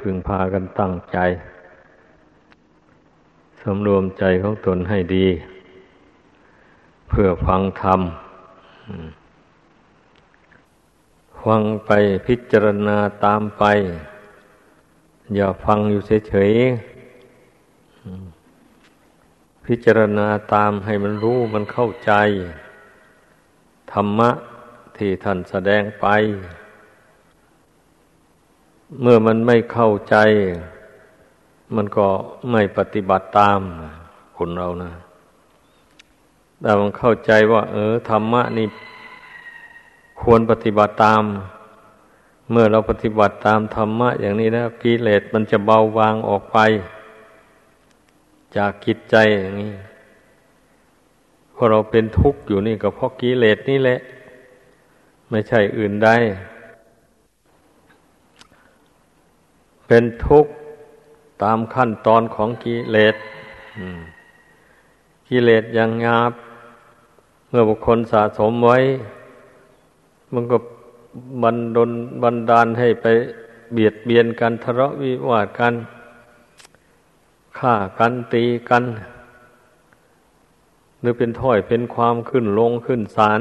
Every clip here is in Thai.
พึงพากันตั้งใจ สำรวมใจของตนให้ดี เพื่อฟังธรรม ฟังไปพิจารณาตามไป อย่าฟังอยู่เฉยๆ พิจารณาตามให้มันรู้มันเข้าใจ ธรรมะที่ท่านแสดงไป เมื่อมันไม่เข้าใจ มันก็ไม่ปฏิบัติตามคนเรานะ แต่มันเข้าใจว่า เออธรรมะนี่ควรปฏิบัติตาม เมื่อเราปฏิบัติตามธรรมะ อย่างนี้แล้วกิเลสมันจะเบาบางออกไป จากกิจใจอย่างนี้พอเราเป็นทุกข์อยู่นี่ก็เพราะกิเลสนี่แหละ ไม่ใช่อื่นใด เป็นทุกข์ตามขั้นตอนของกิเลสกิเลสยังงาบ เมื่อบุคคลสะสมไว้ มันก็บันดลบันดาลให้ไปเบียดเบียนกันทะเลาะวิวาทกันฆ่ากันตีกัน หรือเป็นถ้อยเป็นความขึ้นลงขึ้นศาล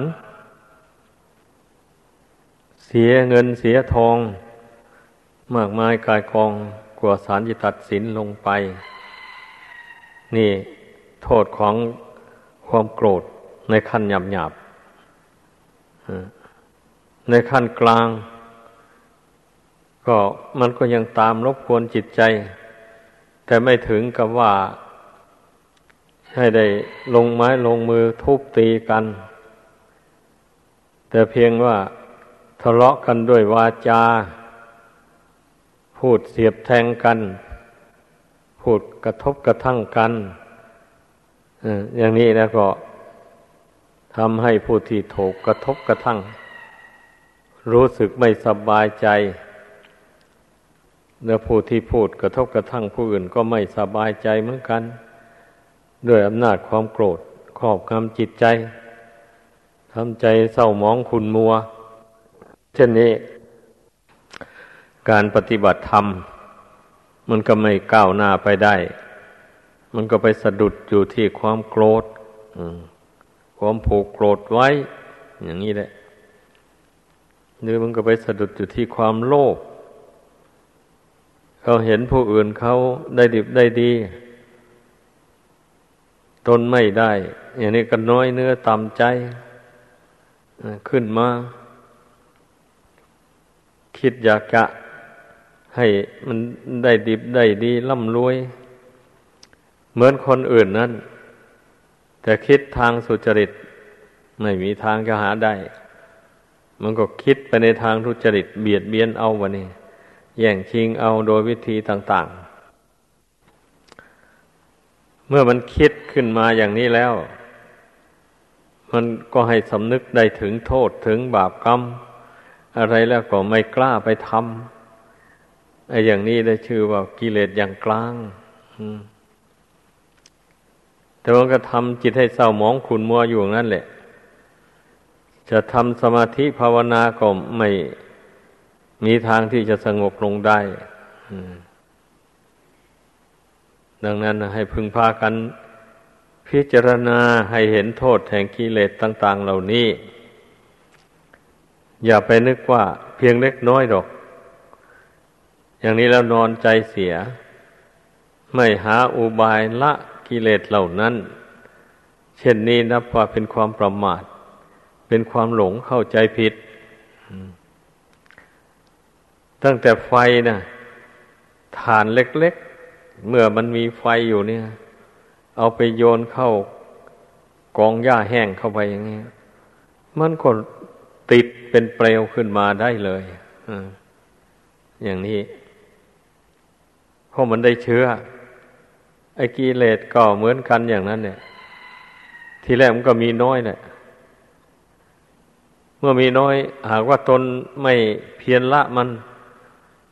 เสียเงินเสียทอง มากมายกายกองกลัวสารจะตัดสินลงไป นี่โทษของความโกรธในขั้นหยาบหยาบในขั้นกลาง ก็มันก็ยังตามรบกวนจิตใจ แต่ไม่ถึงกับว่า ให้ได้ลงไม้ลงมือทุบตีกัน แต่เพียงว่าทะเลาะกันด้วยวาจา พูดเสียบแทงกัน พูดกระทบกระทั่งกันอย่างนี้แล้วก็ทำให้ผู้ที่ถูกกระทบกระทั่ง รู้สึกไม่สบายใจแล้วผู้ที่พูดกระทบกระทั่งผู้อื่นก็ไม่สบายใจเหมือนกัน ด้วยอำนาจความโกรธครอบงำจิตใจทำใจเศร้าหมองขุนมัว เช่นนี้ การปฏิบัติธรรม มันก็ไม่ก้าวหน้าไปได้ มันก็ไปสะดุดอยู่ที่ความโกรธความผูกโกรธไว้ อย่างนี้แหละหรือมันก็ไปสะดุดอยู่ที่ความโลภเขาเห็นผู้อื่นเขาได้ดิบได้ดี ตนไม่ได้ อย่างนี้ก็น้อยเนื้อต่ำใจขึ้นมา คิดอยากจะ ให้มันได้ดิบได้ดีร่ำรวย เหมือนคนอื่นนั้น แต่คิดทางสุจริต ไม่มีทางจะหาได้ มันก็คิดไปในทางทุจริต เบียดเบียนเอาวะนี่แย่งชิงเอาโดยวิธีต่างๆ เมื่อมันคิดขึ้นมาอย่างนี้แล้ว มันก็ให้สำนึกได้ถึงโทษถึงบาปกรรม อะไรแล้วก็ไม่กล้าไปทำ ไอ้อย่างนี้ได้ชื่อว่ากิเลสอย่างกลางแต่ว่าก็ทำจิตให้เศร้าหมองขุนมัวอยู่นั่นแหละ จะทำสมาธิภาวนาก็ไม่มีทางที่จะสงบลงได้ดังนั้นให้พึงพากัน พิจารณาให้เห็นโทษแห่งกิเลสต่าง ๆ เหล่านี้ อย่าไปนึกว่าเพียงเล็กน้อยดอก อย่างนี้แล้วนอนใจเสีย ไม่หาอุบายละกิเลสเหล่านั้น เช่นนี้นับว่าเป็นความประมาท เป็นความหลงเข้าใจผิด ตั้งแต่ไฟนะฐานเล็ก ๆ เมื่อมันมีไฟอยู่เนี่ย เอาไปโยนเข้ากองหญ้าแห้งเข้าไปอย่างนี้มันก็ติดเป็นเปลวขึ้นมาได้เลย อย่างนี้ เพราะมันได้เชื้อ ไอ้กิเลสก็เหมือนกันอย่างนั้น เนี่ย ทีแรกมันก็มีน้อยแหละเมื่อมีน้อย หากว่าตนไม่เพียรละมัน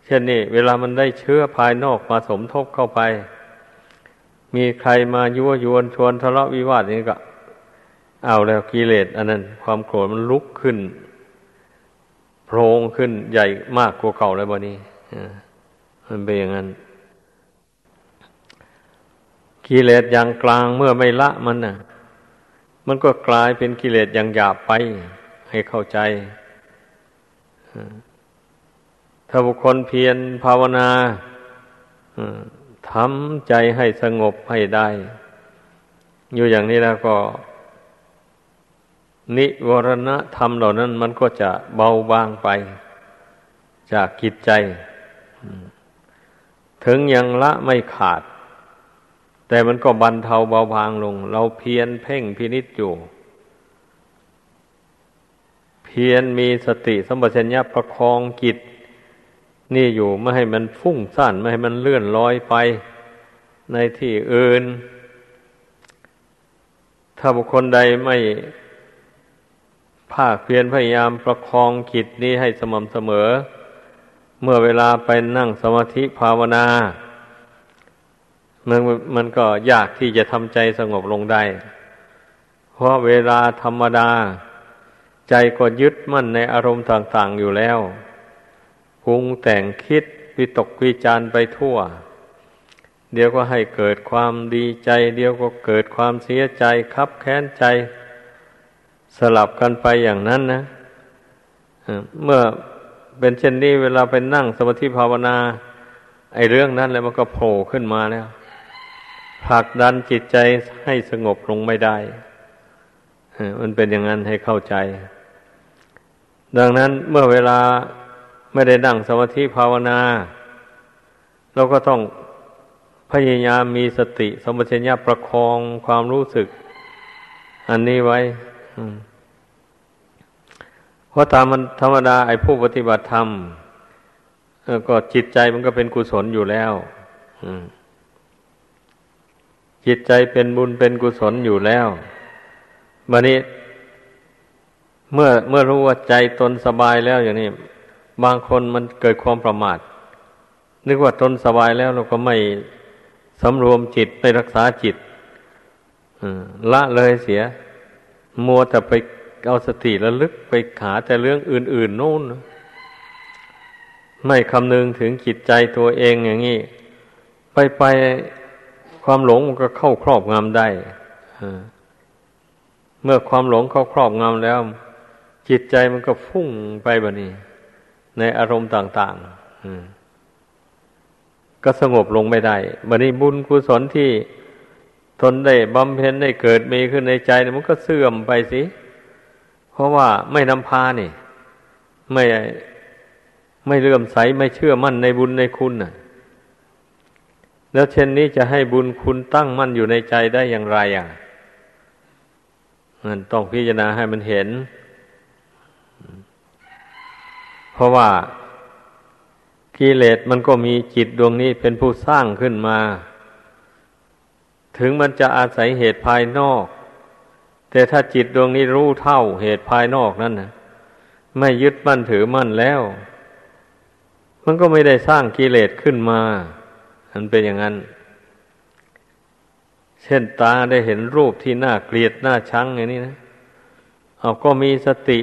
เช่นนี้เวลามันได้เชื้อภายนอกมาสมทบเข้าไป มีใครมายั่วยวนชวนทะเลาะวิวาทนี้ก็ เอาแล้วกิเลสอันนั้น ความโกรธมันลุกขึ้นโพรงขึ้นใหญ่มากกว่าเก่าแล้วบนี้มันเป็นอย่างนั้น กิเลสอย่างกลางเมื่อไม่ละมันน่ะ มันก็กลายเป็นกิเลสอย่างหยาบไป ให้เข้าใจ ถ้าบุคคลเพียรภาวนาทำใจให้สงบให้ได้ อยู่อย่างนี้แล้วก็ นิวรณธรรมเหล่านั้น มันก็จะเบาบางไป จากกิจใจ ถึงยังละไม่ขาด แต่มันก็บรรเทาเบาบางลง เราเพียรเพ่งพินิจอยู่ เพียรมีสติสัมปชัญญะประคองกิจนี่อยู่ไม่ให้มันฟุ้งซ่านไม่ให้มันเลื่อนลอยไป ในที่อื่น ถ้าบุคคลใดไม่ภาคเพียรพยายามประคองจิตนี้ให้สม่ำเสมอ เมื่อเวลาไปนั่งสมาธิภาวนา มันมันก็ยากที่จะทำใจสงบลงได้ เพราะเวลาธรรมดา ใจก็ยึดมั่นในอารมณ์ต่าง ๆ อยู่แล้วปรุงแต่งคิดวิตกวิจารไปทั่ว เดี๋ยวก็ให้เกิดความดีใจ เดี๋ยวก็เกิดความเสียใจคับแค้นใจ สลับกันไปอย่างนั้นนะเมื่อเป็นเช่นนี้เวลาไปนั่งสมาธิภาวนา ไอ้เรื่องนั้นแล้วมันก็โผล่ขึ้นมาแล้ว ผลักดันจิตใจให้สงบลงไม่ได้ มันเป็นอย่างนั้นให้เข้าใจ ดังนั้นเมื่อเวลาไม่ได้นั่งสมาธิภาวนา เราก็ต้องพยายามมีสติสมชัญญาประคองความรู้สึก อันนี้ไว้เพราะตามมันธรรมดาไอ้ผู้ปฏิบัติธรรมก็จิตใจมันก็เป็นกุศลอยู่แล้ว จิตใจเป็นบุญเป็นกุศลอยู่แล้วบันนี้ เมื่อเมื่อรู้ว่าใจตนสบายแล้วอย่างนี้ บางคนมันเกิดความประมาท นึกว่าตนสบายแล้วเราก็ไม่สำรวมจิตไม่รักษาจิตละเลยเสีย มัวแต่ไปเอาสติระลึกไปขาแต่เรื่องอื่นๆโน่น ไม่คำนึงถึงจิตใจตัวเองอย่างนี้ ไปไป ความหลงมันก็เข้าครอบงำได้เมื่อความหลงเข้าครอบงำแล้ว จิตใจมันก็ฟุ้งไปบบนี้ ในอารมณ์ต่างๆก็สงบลงไม่ได้บันนี้บุญกุศลที่ทนได้บำเพ็ญได้เกิดมีขึ้นในใจมันก็เสื่อมไปสิ เพราะว่าไม่นำพานี่ ไม่ไม่เลื่อมใสไม่เชื่อมั่นในบุญในคุณน่ะ แล้วเช่นนี้จะให้บุญคุณตั้งมั่นอยู่ในใจได้อย่างไรอะมันต้องพิจารณาให้มันเห็น เพราะว่ากิเลสมันก็มีจิตดวงนี้เป็นผู้สร้างขึ้นมา ถึงมันจะอาศัยเหตุภายนอก แต่ถ้าจิตดวงนี้รู้เท่าเหตุภายนอกนั่นนะไม่ยึดมั่นถือมั่นแล้ว มันก็ไม่ได้สร้างกิเลสขึ้นมา มันเป็นอย่างนั้น เช่นตาได้เห็นรูปที่น่าเกลียดน่าชังอย่างนี้นะเอาก็มีสติ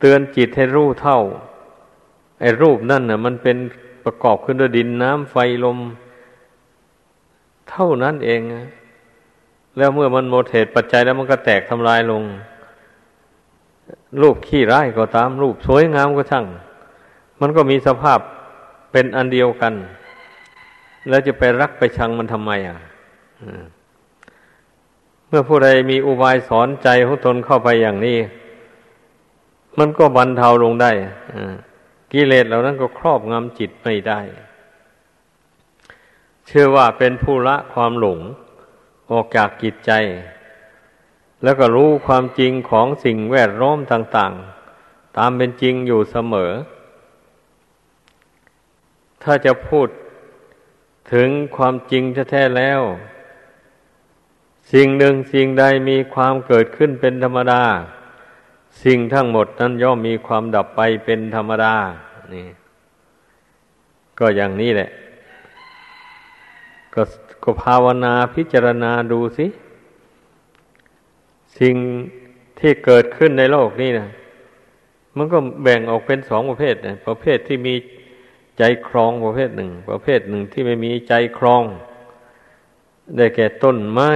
เตือนจิตให้รู้เท่าไอ้รูปนั่นน่ะ มันเป็นประกอบขึ้นด้วยดินน้ำไฟลม เท่านั้นเองแล้วเมื่อมันหมดเหตุปัจจัยแล้วมันก็แตกทำลายลง รูปขี้ร้ายก็ตามรูปสวยงามก็ช่าง มันก็มีสภาพเป็นอันเดียวกัน แล้วจะไปรักไปชังมันทำไมอะเมื่อผู้ใดมีอุบายสอนใจของตนเข้าไปอย่างนี้ มันก็บรรเทาลงได้กิเลสเหล่านั้นก็ครอบงำจิตไม่ได้ เชื่อว่าเป็นผู้ละความหลงออกจากจิตใจ แล้วก็รู้ความจริงของสิ่งแวดล้อมต่าง ๆ ตามเป็นจริงอยู่เสมอ ถ้าจะพูด ถึงความจริงแท้ๆแล้ว สิ่งหนึ่งสิ่งใดมีความเกิดขึ้นเป็นธรรมดา สิ่งทั้งหมดนั้นย่อมมีความดับไปเป็นธรรมดานี่ก็อย่างนี้แหละ ก็ก็ภาวนาพิจารณาดูสิ สิ่งที่เกิดขึ้นในโลกนี้นะมันก็แบ่งออกเป็นสองประเภทนะประเภทที่มี ใจครองประเภทหนึ่ง ประเภทหนึ่งที่ไม่มีใจครอง ได้แก่ต้นไม้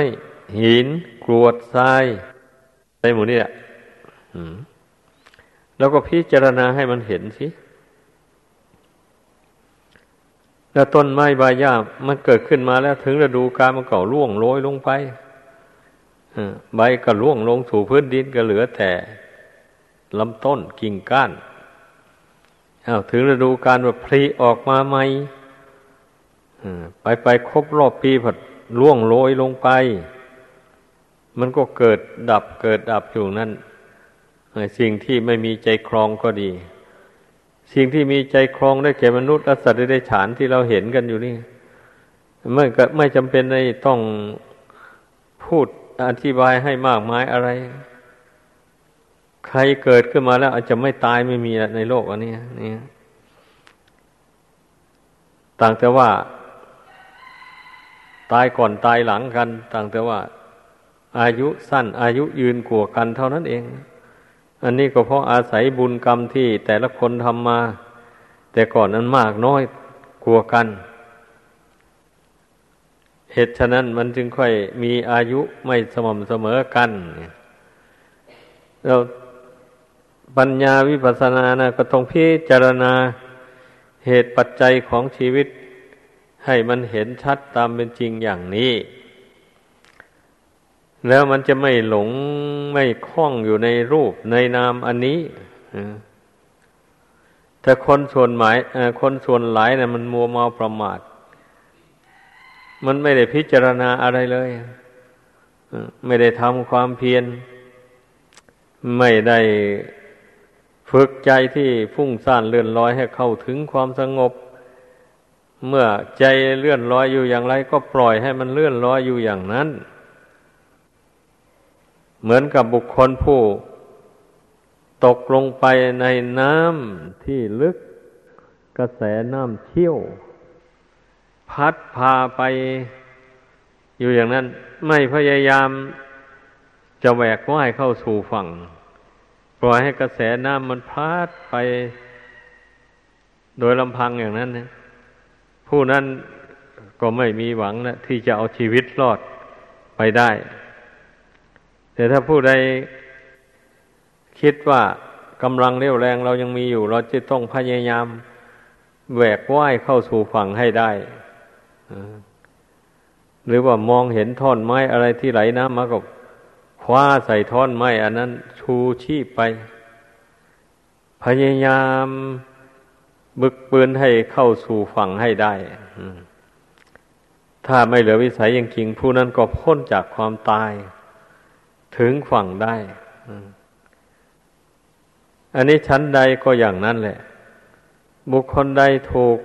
หิน กรวดทรายในหมู่นี้แหละแล้วก็พิจารณาให้มันเห็นสิ แล้วต้นไม้ใบหญ้ามันเกิดขึ้นมาแล้วถึงฤดูกาลมันก็ร่วงโรยลงไปใบก็ร่วงลงสู่พื้นดินก็เหลือแต่ลำต้นกิ่งก้าน อาถึงฤดูการแบบพลีออกมาใหม่ไปไปครบรอบปีผัดล่วงโรยลงไป มันก็เกิดดับเกิดดับอยู่นั่นสิ่งที่ไม่มีใจครองก็ดี สิ่งที่มีใจครองได้แก่มนุษย์และสัตว์ได้ฉานที่เราเห็นกันอยู่นี่ไม่ก็ไม่จำเป็นในต้องพูดอธิบายให้มากมายอะไร ใครเกิดขึ้นมาแล้ว อาจจะไม่ตายไม่มีในโลกอันนี้นี่ต่างแต่ว่า ตายก่อนตายหลังกัน ต่างแต่ว่า อายุสั้น อายุยืนกว่ากันเท่านั้นเอง อันนี้ก็เพราะอาศัยบุญกรรมที่แต่ละคนทำมา แต่ก่อนนั้นมากน้อยกลัวกัน เหตุฉะนั้นมันจึงค่อยมีอายุไม่สม่ำเสมอกันเรา ปัญญาวิปัสสนานะก็ต้องพิจารณาเหตุปัจจัยของชีวิต ให้มันเห็นชัดตามเป็นจริงอย่างนี้ แล้วมันจะไม่หลงไม่คล้องอยู่ในรูปในนามอันนี้แต่คนส่วนหมายคนส่วนหลายนะ่ะมันมัวเมาประมาท มันไม่ได้พิจารณาอะไรเลยไม่ได้ทำความเพียรไม่ได้ ฝึกใจที่ฟุ้งซ่านเลื่อนลอยให้เข้าถึงความสงบ เมื่อใจเลื่อนลอยอยู่อย่างไร ก็ปล่อยให้มันเลื่อนลอยอยู่อย่างนั้น เหมือนกับบุคคลผู้ ตกลงไปในน้ำที่ลึกกระแสน้ำเชี่ยว พัดพาไปอยู่อย่างนั้น ไม่พยายามจะแหวกว่ายเข้าสู่ฝั่ง ปล่อยให้กระแสน้ำมันพัดไป โดยลำพังอย่างนั้นนะผู้นั้นก็ไม่มีหวังนะที่จะเอาชีวิตรอดไปได้ แต่ถ้าผู้ใดคิดว่ากำลังเรี่ยวแรงเรายังมีอยู่ เราจะต้องพยายามแหวกว่ายเข้าสู่ฝั่งให้ได้หรือว่ามองเห็นท่อนไม้อะไรที่ไหลน้ำมาก็ คว้าใส่ท่อนไม้อันนั้นชูชีพไป พยายามบึกปืนให้เข้าสู่ฝั่งให้ได้ถ้าไม่เหลือวิสัยยังจริงผู้นั้นก็พ้นจากความตาย ถึงฝั่งได้อันนี้ชั้นใดก็อย่างนั้นแหละ บุคคลใดถูก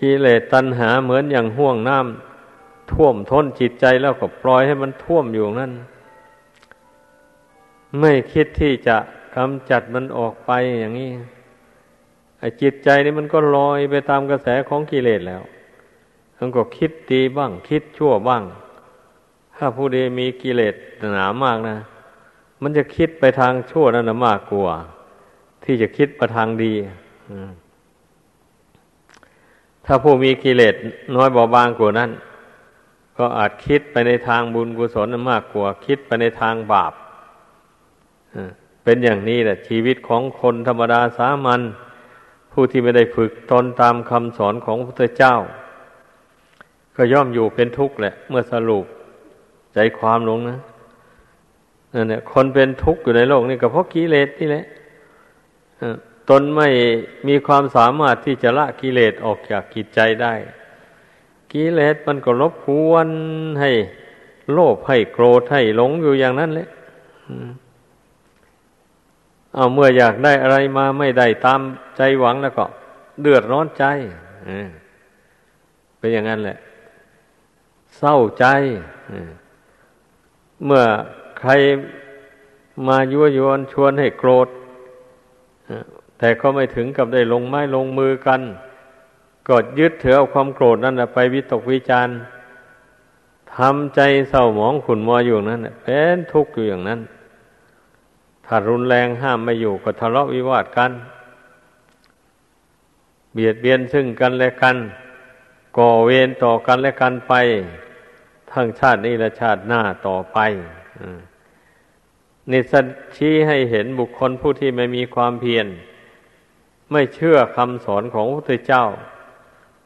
กิเลสตัณหาเหมือนอย่างห่วงน้ำท่วมท้นจิตใจแล้วก็ปล่อยให้มันท่วมอยู่นั่น ไม่คิดที่จะกำจัดมันออกไปอย่างนี้ไอ้จิตใจนี่มันก็ลอยไปตามกระแสของกิเลสแล้วมันก็คิดดีบ้าง คิดชั่วบ้าง ถ้าผู้ใดมีกิเลสหนามากนะ มันจะคิดไปทางชั่วนั่นนะมากกว่า ที่จะคิดไปทางดีถ้าผู้มีกิเลสน้อยเบาบางกว่านั้น ก็อาจคิดไปในทางบุญกุศลมากกว่า คิดไปในทางบาป เป็นอย่างนี้แหละ ชีวิตของคนธรรมดาสามัญผู้ที่ไม่ได้ฝึกตนตามคำสอนของพระพุทธเจ้า ก็ย่อมอยู่เป็นทุกข์แหละ เมื่อสรุปใจความลงนะนั่นแหละคนเป็นทุกข์อยู่ในโลกนี้ก็เพราะกิเลสนี่แหละตนไม่มีความสามารถที่จะละกิเลสออกจากกิจใจได้ กิเลสมันก็รบกวนให้ โลภให้โกรธให้หลงอยู่อย่างนั้นแหละ เอาเมื่ออยากได้อะไรมาไม่ได้ตามใจหวังแล้วก็ เดือดร้อนใจเป็นอย่างนั้นแหละ เศร้าใจเมื่อใครมายั่วยวนชวนให้โกรธแต่ก็ไม่ถึงกับได้ลงไม้ลงมือกันก็ยึดถือเอาความโกรธนั่นไปวิตกวิจารทำใจเศร้าหมองขุนมัวอยู่นั้นเป็นทุกข์อยู่อย่างนั้น ถ้ารุนแรงห้ามไม่อยู่ก็ทะเลาะวิวาทกัน เบียดเบียนซึ่งกันและกัน ก่อเวรต่อกันและกันไป ทั้งชาตินี้และชาติหน้าต่อไปนี่สัชี้ให้เห็นบุคคลผู้ที่ไม่มีความเพียร ไม่เชื่อคำสอนของพระพุทธเจ้า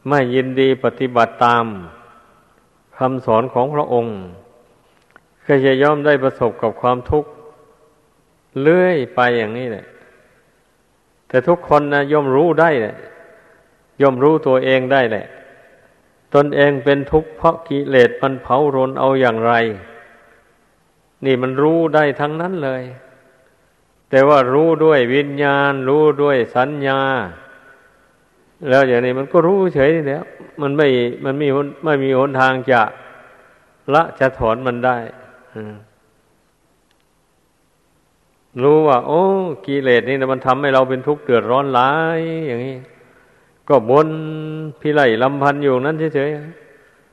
ไม่ยินดีปฏิบัติตามคำสอนของพระองค์ ก็จะย่อมได้ประสบกับความทุกข์ เลื่อยไปอย่างนี้แหละ แต่ทุกคนนะย่อมรู้ได้แหละย่อมรู้ตัวเองได้แหละ ตนเองเป็นทุกข์เพราะกิเลสมันเผารนเอาอย่างไร นี่มันรู้ได้ทั้งนั้นเลย แต่ว่ารู้ด้วยวิญญาณ รู้ด้วยสัญญา แล้วอย่างนี้มันก็รู้เฉยนี่แล้ว มันไม่มันมีไม่มีหนทางจะละจะถอนมันได้ รู้ว่า โอ้กิเลสนี่นะมันทำให้เราเป็นทุกข์เดือดร้อนหลายอย่างนี้ ก็บนพิไรลำพันอยู่นั้นเฉย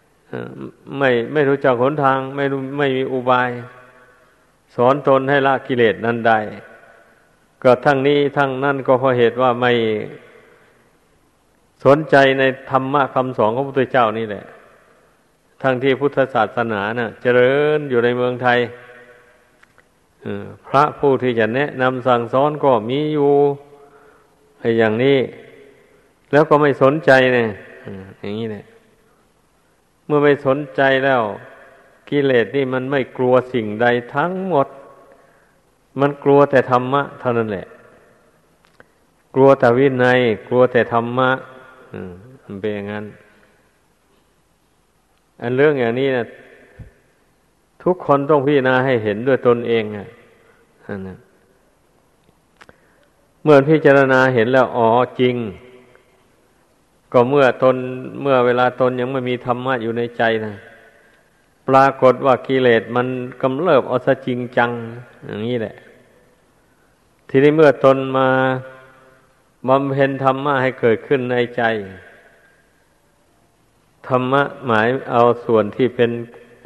ๆไม่ไม่รู้จักหนทาง ไม่รู้ไม่มีอุบาย สอนตนให้ละกิเลสนั้นได้ก็ทั้งนี้ทั้งนั้นก็เพราะเหตุว่าไม่สนใจในธรรมะคำสอนของพระพุทธเจ้านี่แหละ ทั้งที่พุทธศาสนาเนะ่ะ เจริญอยู่ในเมืองไทย พระผู้ที่จะแนะนำสั่งสอนก็มีอยู่อย่างนี้ แล้วก็ไม่สนใจเนี่ยอย่างนี้เนี่ยเมื่อไม่สนใจแล้ว กิเลสนี่มันไม่กลัวสิ่งใดทั้งหมด มันกลัวแต่ธรรมะ เท่านั้นแหละ กลัวแต่วินัย กลัวแต่ธรรมะมันเป็นอย่างนั้น อันเรื่องอย่างนี้นะ ทุกคนต้องพิจารณาให้เห็นด้วยตนเองอะนะเมื่อพิจารณาเห็นแล้วอ๋อจริง ก็เมื่อตนเมื่อเวลาตนยังไม่มีธรรมะอยู่ในใจนะปรากฏว่ากิเลสมันกำเริบเอาซะจริงจัง อย่างนี้แหละ ทีนี้เมื่อตนมาบำเพ็ญธรรมะให้เกิดขึ้นในใจ ธรรมะหมายเอาส่วนที่เป็น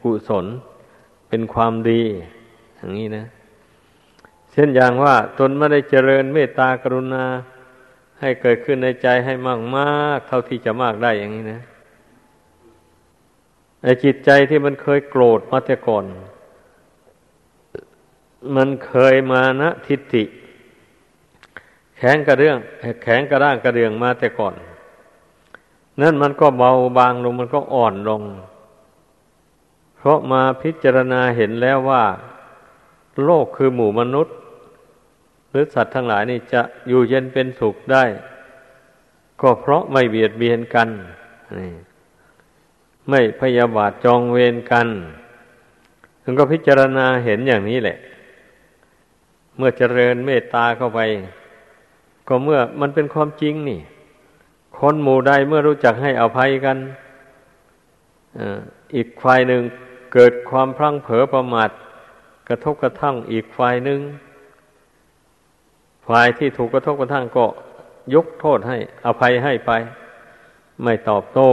กุศล เป็นความดี อย่างนี้นะ เช่นอย่างว่า ตนไม่ได้เจริญเมตตากรุณา ให้เกิดขึ้นในใจให้มากมากเท่าที่จะมากได้อย่างนี้นะไอจิตใจที่มันเคยโกรธมาแต่ก่อน มันเคยมานะทิฏฐิ แข็งกระเรื่อง แข็งกระด้างกระเดืองมาแต่ก่อน นั่นมันก็เบาบางลงมันก็อ่อนลง เพราะมาพิจารณาเห็นแล้วว่า โลกคือหมู่มนุษย์ หรือสัตว์ทั้งหลายนี่จะอยู่เย็นเป็นสุขได้ ก็เพราะไม่เบียดเบียนกัน ไม่พยาบาทจองเวรกันถึงก็พิจารณาเห็นอย่างนี้แหละ เมื่อเจริญเมตตาเข้าไป ก็เมื่อมันเป็นความจริงนี่ คนหมู่ใดเมื่อรู้จักให้อภัยกันอีกฝ่ายหนึ่ง เกิดความพลั้งเผลอประมาทกระทบกระทั่งอีกฝ่ายหนึ่งฝ่ายที่ถูกกระทบกระทั่งก็ยกโทษให้ อภัยให้ไป ไม่ตอบโต้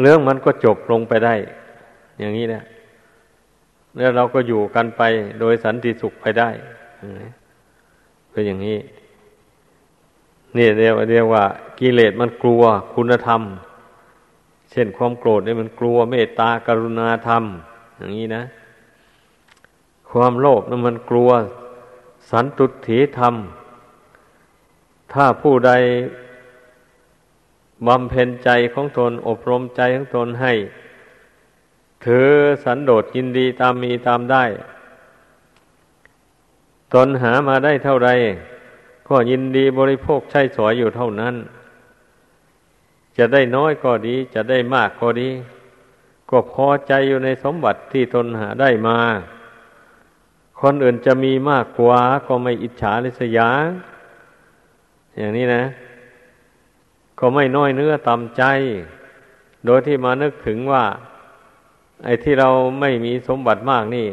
เรื่องมันก็จบลงไปได้ อย่างนี้นะแล้วเราก็อยู่กันไปโดยสันติสุขไปได้ก็นอย่างนี้ นี่เรียกเรียกว่ากิเลสมันกลัวคุณธรรม เช่นความโกรธเนี่ยมันกลัวเมตตากรุณาธรรม อย่างนี้นะ ความโลภนั้นมันกลัวสันตุถีธรรม ถ้าผู้ใดบำเพ็ญใจของตนอบรมใจของตนให้ ถือสันโดษยินดีตามมีตามได้ ตนหามาได้เท่าไรก็ยินดีบริโภคใช้สอยอยู่เท่านั้น จะได้น้อยก็ดี จะได้มากก็ดี ก็พอใจอยู่ในสมบัติที่ตนหาได้มา คนอื่นจะมีมากกว่าก็ไม่อิจฉาริษยา อย่างนี้นะ ก็ไม่น้อยเนื้อต่ำใจ โดยที่มานึกถึงว่า ไอ้ที่เราไม่มีสมบัติมากนี่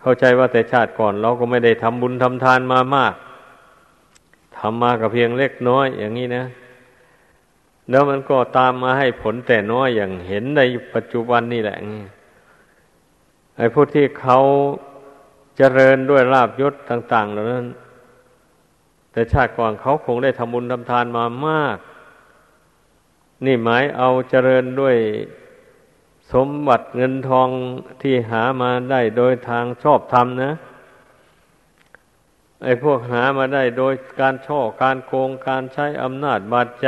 เข้าใจว่าแต่ชาติก่อน เราก็ไม่ได้ทำบุญทำทานมามากทำมากับเพียงเล็กน้อยอย่างนี้นะ แล้วมันก็ตามมาให้ผลแต่น้อยอย่างเห็นในปัจจุบันนี่แหละไอ้ผู้ที่เขาเจริญด้วยลาบยศต่าง ๆ เหล่านั้น แต่ชาติก่อนเขาคงได้ทำบุญทำทานมามาก นี่หมายเอาเจริญด้วยสมบัติเงินทองที่หามาได้โดยทางชอบธรรมนะไอ้พวกหามาได้โดยการช่อการโกงการใช้อำนาจบาดใจ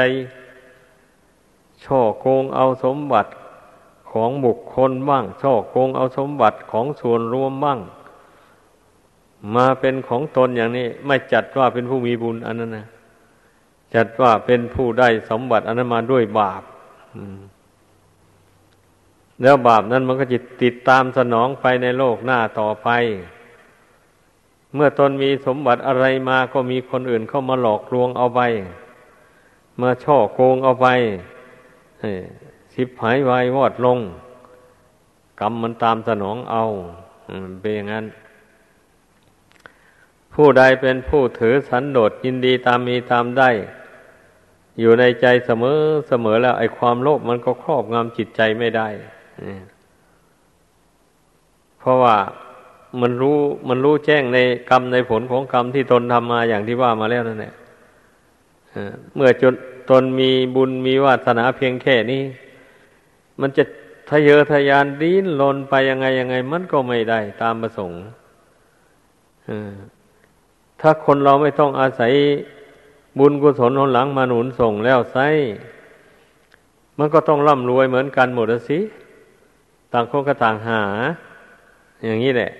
ช่อโกงเอาสมบัติของบุคคลบ้าง ช่อโกงเอาสมบัติของส่วนรวมบ้าง มาเป็นของตนอย่างนี้ ไม่จัดว่าเป็นผู้มีบุญอันนั้นนะจัดว่าเป็นผู้ได้สมบัติอันนั้นมาด้วยบาปแล้วบาปนั้นมันก็จะติดตามสนองไปในโลกหน้าต่อไป เมื่อตนมีสมบัติอะไรมาก็มีคนอื่นเข้ามาหลอกลวงเอาไป มาช่อโกงเอาไป สิบหายวายวอดลง กรรมมันตามสนองเอาเป็นอย่างนั้น ผู้ใดเป็นผู้ถือสันโดษยินดีตามมีตามได้ อยู่ในใจเสมอเสมอแล้ว ไอ้ความโลภมันก็ครอบงำจิตใจไม่ได้เพราะว่ามันรู้มันรู้แจ้งในกรรมในผลของกรรมที่ตนทำมาอย่างที่ว่ามาแล้วนั่นแหละเมื่อจน ตนมีบุญมีวาสนาเพียงแค่นี้ มันจะทะเยอทะยานดิ้นลนไปยังไงยังไง มันก็ไม่ได้ตามประสงค์ถ้าคนเราไม่ต้องอาศัยบุญกุศลหนหลังมาหนุนส่งแล้วไซมันก็ต้องร่ำรวยเหมือนกันหมดสิ ต่างคนก็ต่างหา อย่างนี้แหละ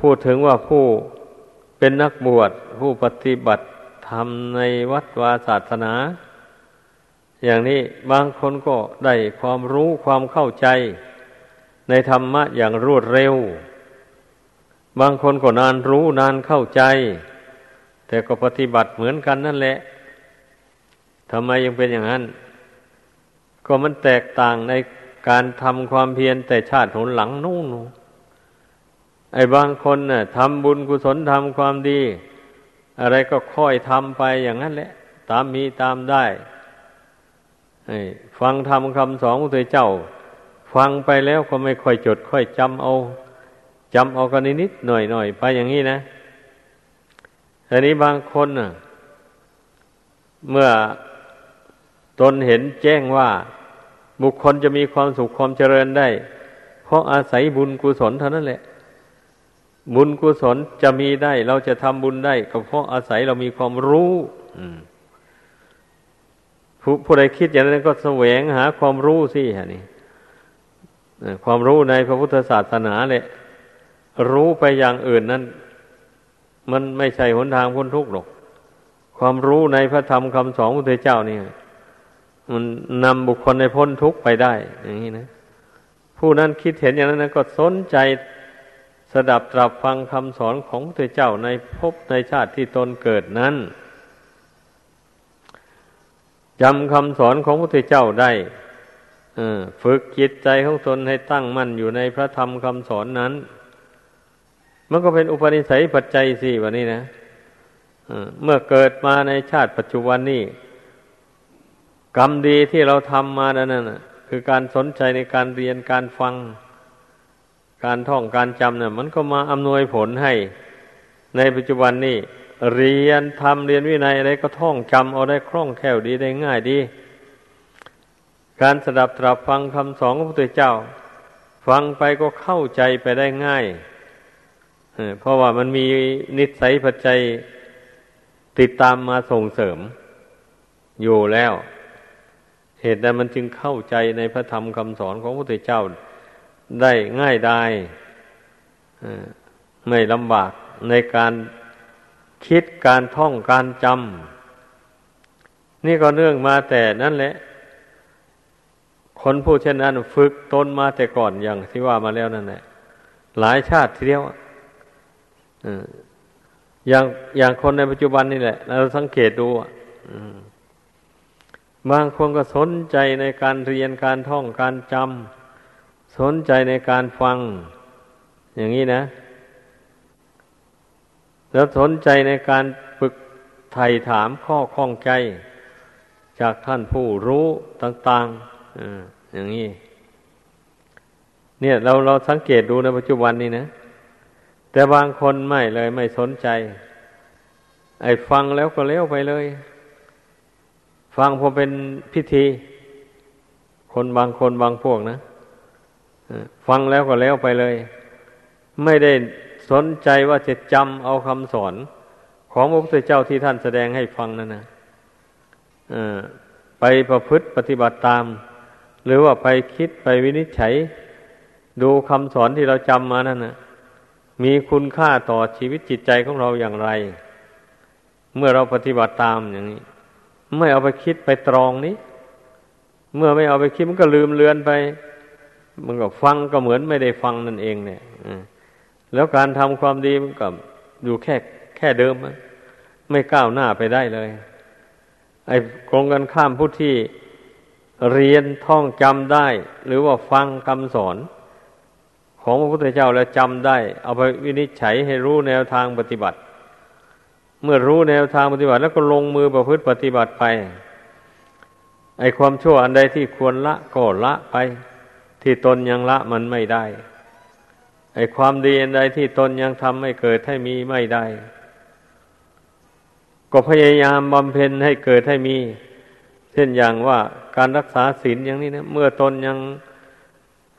พูดถึงว่าผู้เป็นนักบวชผู้ปฏิบัติ ธรรมในวัดวาศาสนา อย่างนี้บางคนก็ได้ความรู้ความเข้าใจ ในธรรมะอย่างรวดเร็ว บางคนก็นานรู้นานเข้าใจ แต่ก็ปฏิบัติเหมือนกันนั่นแหละทำไมยังเป็นอย่างนั้น ก็มันแตกต่างในการทำความเพียรแต่ชาติหนหลังนู่นไอ้บางคนน่ะทำบุญกุศลทำความดี อะไรก็ค่อยทำไปอย่างนั้นแหละ ตามมีตามได้ฟังทำคำสอนของเจ้า ฟังไปแล้วก็ไม่ค่อยจด ค่อยจำเอาจำเอากันนิดหน่อยหน่อยไปอย่างนี้นะอันนี้บางคนน่ะ เมื่อตนเห็นแจ้งว่า บุคคลจะมีความสุขความเจริญได้ เพราะอาศัยบุญกุศลเท่านั้นแหละ บุญกุศลจะมีได้ เราจะทำบุญได้ก็เพราะอาศัยเรามีความรู้ผู้ผู้ใดคิดอย่างนั้นก็แสวงหาความรู้สิฮะนี่ความรู้ในพระพุทธศาสนาแหละรู้ไปอย่างอื่นนั้น มันไม่ใช่หนทางพ้นทุกข์หรอก ความรู้ในพระธรรมคำสอนพระพุทเจ้านี่มันนำบุคคลในพ้นทุกข์ไปได้ อย่างนี้นะ ผู้นั้นคิดเห็นอย่างนั้นก็สนใจ สดับตรับฟังคำสอนของพระเจ้าในภพในชาติที่ตนเกิดนั้นจำคำสอนของพระเจ้าได้ฝึกจิตใจของตนให้ตั้งมั่นอยู่ในพระธรรมคำสอนนั้น มันก็เป็นอุปนิสัยปัจจัยสี่วันนี้นะเมื่อเกิดมาในชาติปัจจุบันนี้กรรมดีที่เราทำมานั่นน่ะคือการสนใจในการเรียนการฟัง การท่องการจำเนี่ยมันก็มาอำนวยผลให้ ในปัจจุบันนี้เรียนทำเรียนวินัยอะไรก็ท่องจำเอาได้คล่องแคล่วดีได้ง่ายดี การสดับตรับฟังคำสอนของพระพุทธเจ้า ฟังไปก็เข้าใจไปได้ง่ายเพราะว่ามันมีนิสัยปัจจัยติดตามมาส่งเสริม อยู่แล้ว เหตุใดมันจึงเข้าใจในพระธรรมคำสอนของพระพุทธเจ้า ได้ง่ายได้ไม่ลำบากในการคิดการท่องการจำนี่ก็เนื่องมาแต่นั่นแหละ คนผู้เช่นนั้นฝึกตนมาแต่ก่อนอย่างที่ว่ามาแล้วนั่นแหละหลายชาติทีเดียวอย่างอย่างคนในปัจจุบันนี่แหละ เราสังเกตดูบางคนก็สนใจในการเรียนการท่องการจำ สนใจในการฟัง อย่างนี้นะ แล้วสนใจในการฝึกไถ่ถามข้อข้องใจ จากท่านผู้รู้ต่างๆอย่างนี้ เนี่ยเราเราสังเกตดูในปัจจุบันนี้นะ แต่บางคนไม่เลยไม่สนใจ ไอ้ฟังแล้วก็เลี้ยวไปเลย ฟังพอเป็นพิธี คนบางคนบางพวกนะ ฟังแล้วก็แล้วไปเลย ไม่ได้สนใจว่าจะจำเอาคำสอน ของพระพุทธเจ้าที่ท่านแสดงให้ฟังนั่นนะไปประพฤติปฏิบัติตาม หรือว่าไปคิดไปวินิจฉัย ดูคำสอนที่เราจำมานั่นนะมีคุณค่าต่อชีวิตจิตใจของเราอย่างไร เมื่อเราปฏิบัติตามอย่างนี้ ไม่เอาไปคิดไปตรองนี้ เมื่อไม่เอาไปคิดมันก็ลืมเลือนไป มันก็ฟังก็เหมือนไม่ได้ฟังนั่นเองเนี่ยแล้วการทำความดีมันก็อยู่แค่แค่เดิม ไม่ก้าวหน้าไปได้เลย ไอ้กรงกันข้ามผู้ที่เรียนท่องจำได้ หรือว่าฟังคำสอน ของพระพุทธเจ้าแล้วจำได้ เอาไปวินิจฉัยให้รู้แนวทางปฏิบัติ เมื่อรู้แนวทางปฏิบัติ แล้วก็ลงมือประพฤติปฏิบัติไป ไอ้ความชั่วอันใดที่ควรละก็ละไป ที่ตนยังละมันไม่ได้ ไอ้ความดีอันใดที่ตนยังทำให้เกิดให้มีไม่ได้ ก็พยายามบำเพ็ญให้เกิดให้มี เช่นอย่างว่าการรักษาศีลอย่างนี้นะเมื่อตนยัง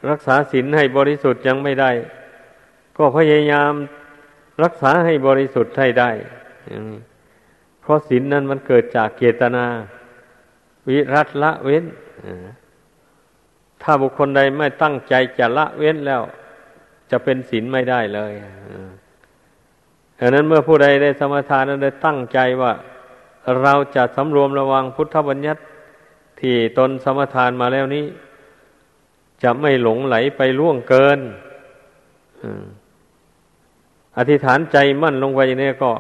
รักษาศีลให้บริสุทธิ์ยังไม่ได้ ก็พยายามรักษาให้บริสุทธิ์ให้ได้เพราะศีลนั้นมันเกิดจากเกตนา วิรัตละเว้น ถ้าบุคคลใดไม่ตั้งใจจะละเว้นแล้ว จะเป็นศีลไม่ได้เลยดังนั้นเมื่อผู้ใดได้สมาทานนั้นได้ตั้งใจว่า เราจะสำรวมระวังพุทธบัญญัติที่ตนสมทานมาแล้วนี้ จะไม่หลงไหลไปล่วงเกินอธิษฐานใจมั่นลงไปอย่างนี้ก็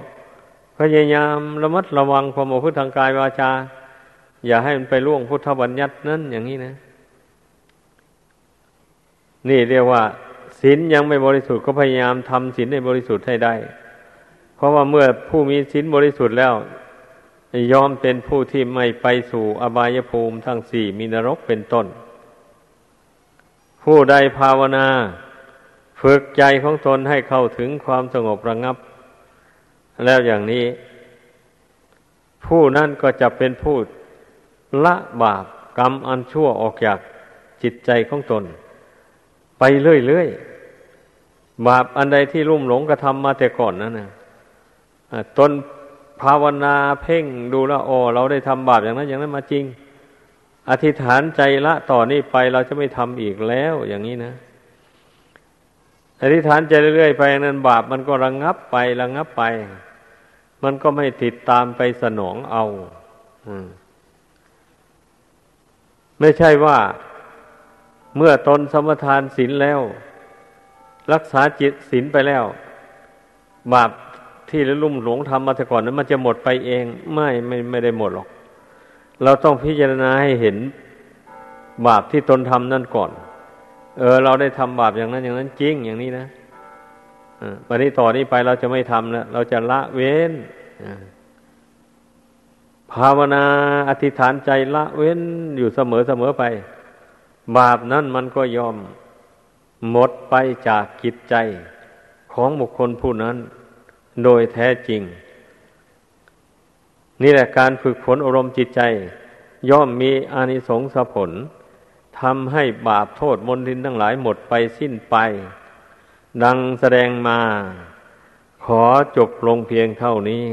พยายามระมัดระวังความอพุททางกายวาจา อย่าให้มันไปล่วงพุทธบัญญัตินั้นอย่างนี้นะ นี่เรียกว่าศีลยังไม่บริสุทธิ์ก็พยายามทำศีลให้บริสุทธิ์ให้ได้ เพราะว่าเมื่อผู้มีศีลบริสุทธิ์แล้วยอมเป็นผู้ที่ไม่ไปสู่อบายภูมิทั้งสี่มีนรกเป็นต้น ผู้ใดภาวนา ฝึกใจของตนให้เข้าถึงความสงบระงับ แล้วอย่างนี้ ผู้นั้นก็จะเป็นผู้ละบาปกรรมอันชั่วออกจากจิตใจของตน ไปเรื่อยๆ บาปอันใดที่ลุ่มหลงกระทำมาแต่ก่อนนั่นนะตนภาวนาเพ่งดูแลโอ้เราได้ทำบาปอย่างนั้น อย่างนั้นมาจริง อธิษฐานใจละต่อนนี้ไปเราจะไม่ทำอีกแล้วอย่างนี้นะอธิษฐานใจเรื่อยๆไปนั้นบาปมันก็ระงงับไประงงับไป มันก็ไม่ติดตามไปสนองเอาไม่ใช่ว่า เมื่อตนสมทานศีลแล้ว รักษาจิตศีลไปแล้ว บาปที่ลุ่มหลงทำมาแต่ก่อนนั้นมันจะหมดไปเอง ไม่ไม่ไม่ได้หมดหรอก เราต้องพิจารณาให้เห็นบาปที่ตนทำนั่นก่อน เออ เราได้ทำบาปอย่างนั้นอย่างนั้นจริงอย่างนี้นะวันนี้ต่อนนี้ไปเราจะไม่ทำแล้วเราจะละเว้นภาวนาอธิษฐานใจละเว้นอยู่เสมอเสมอไป บาปนั้นมันก็ยอมหมดไปจากจิตใจของบุคคลผู้นั้น โดยแท้จริง นี่แหละการฝึกฝนอารมณ์จิตใจ ย่อมมีอานิสงส์ผลทำให้บาปโทษมนทินทั้งหลายหมดไปสิ้นไป ดังแสดงมา ขอจบลงเพียงเท่านี้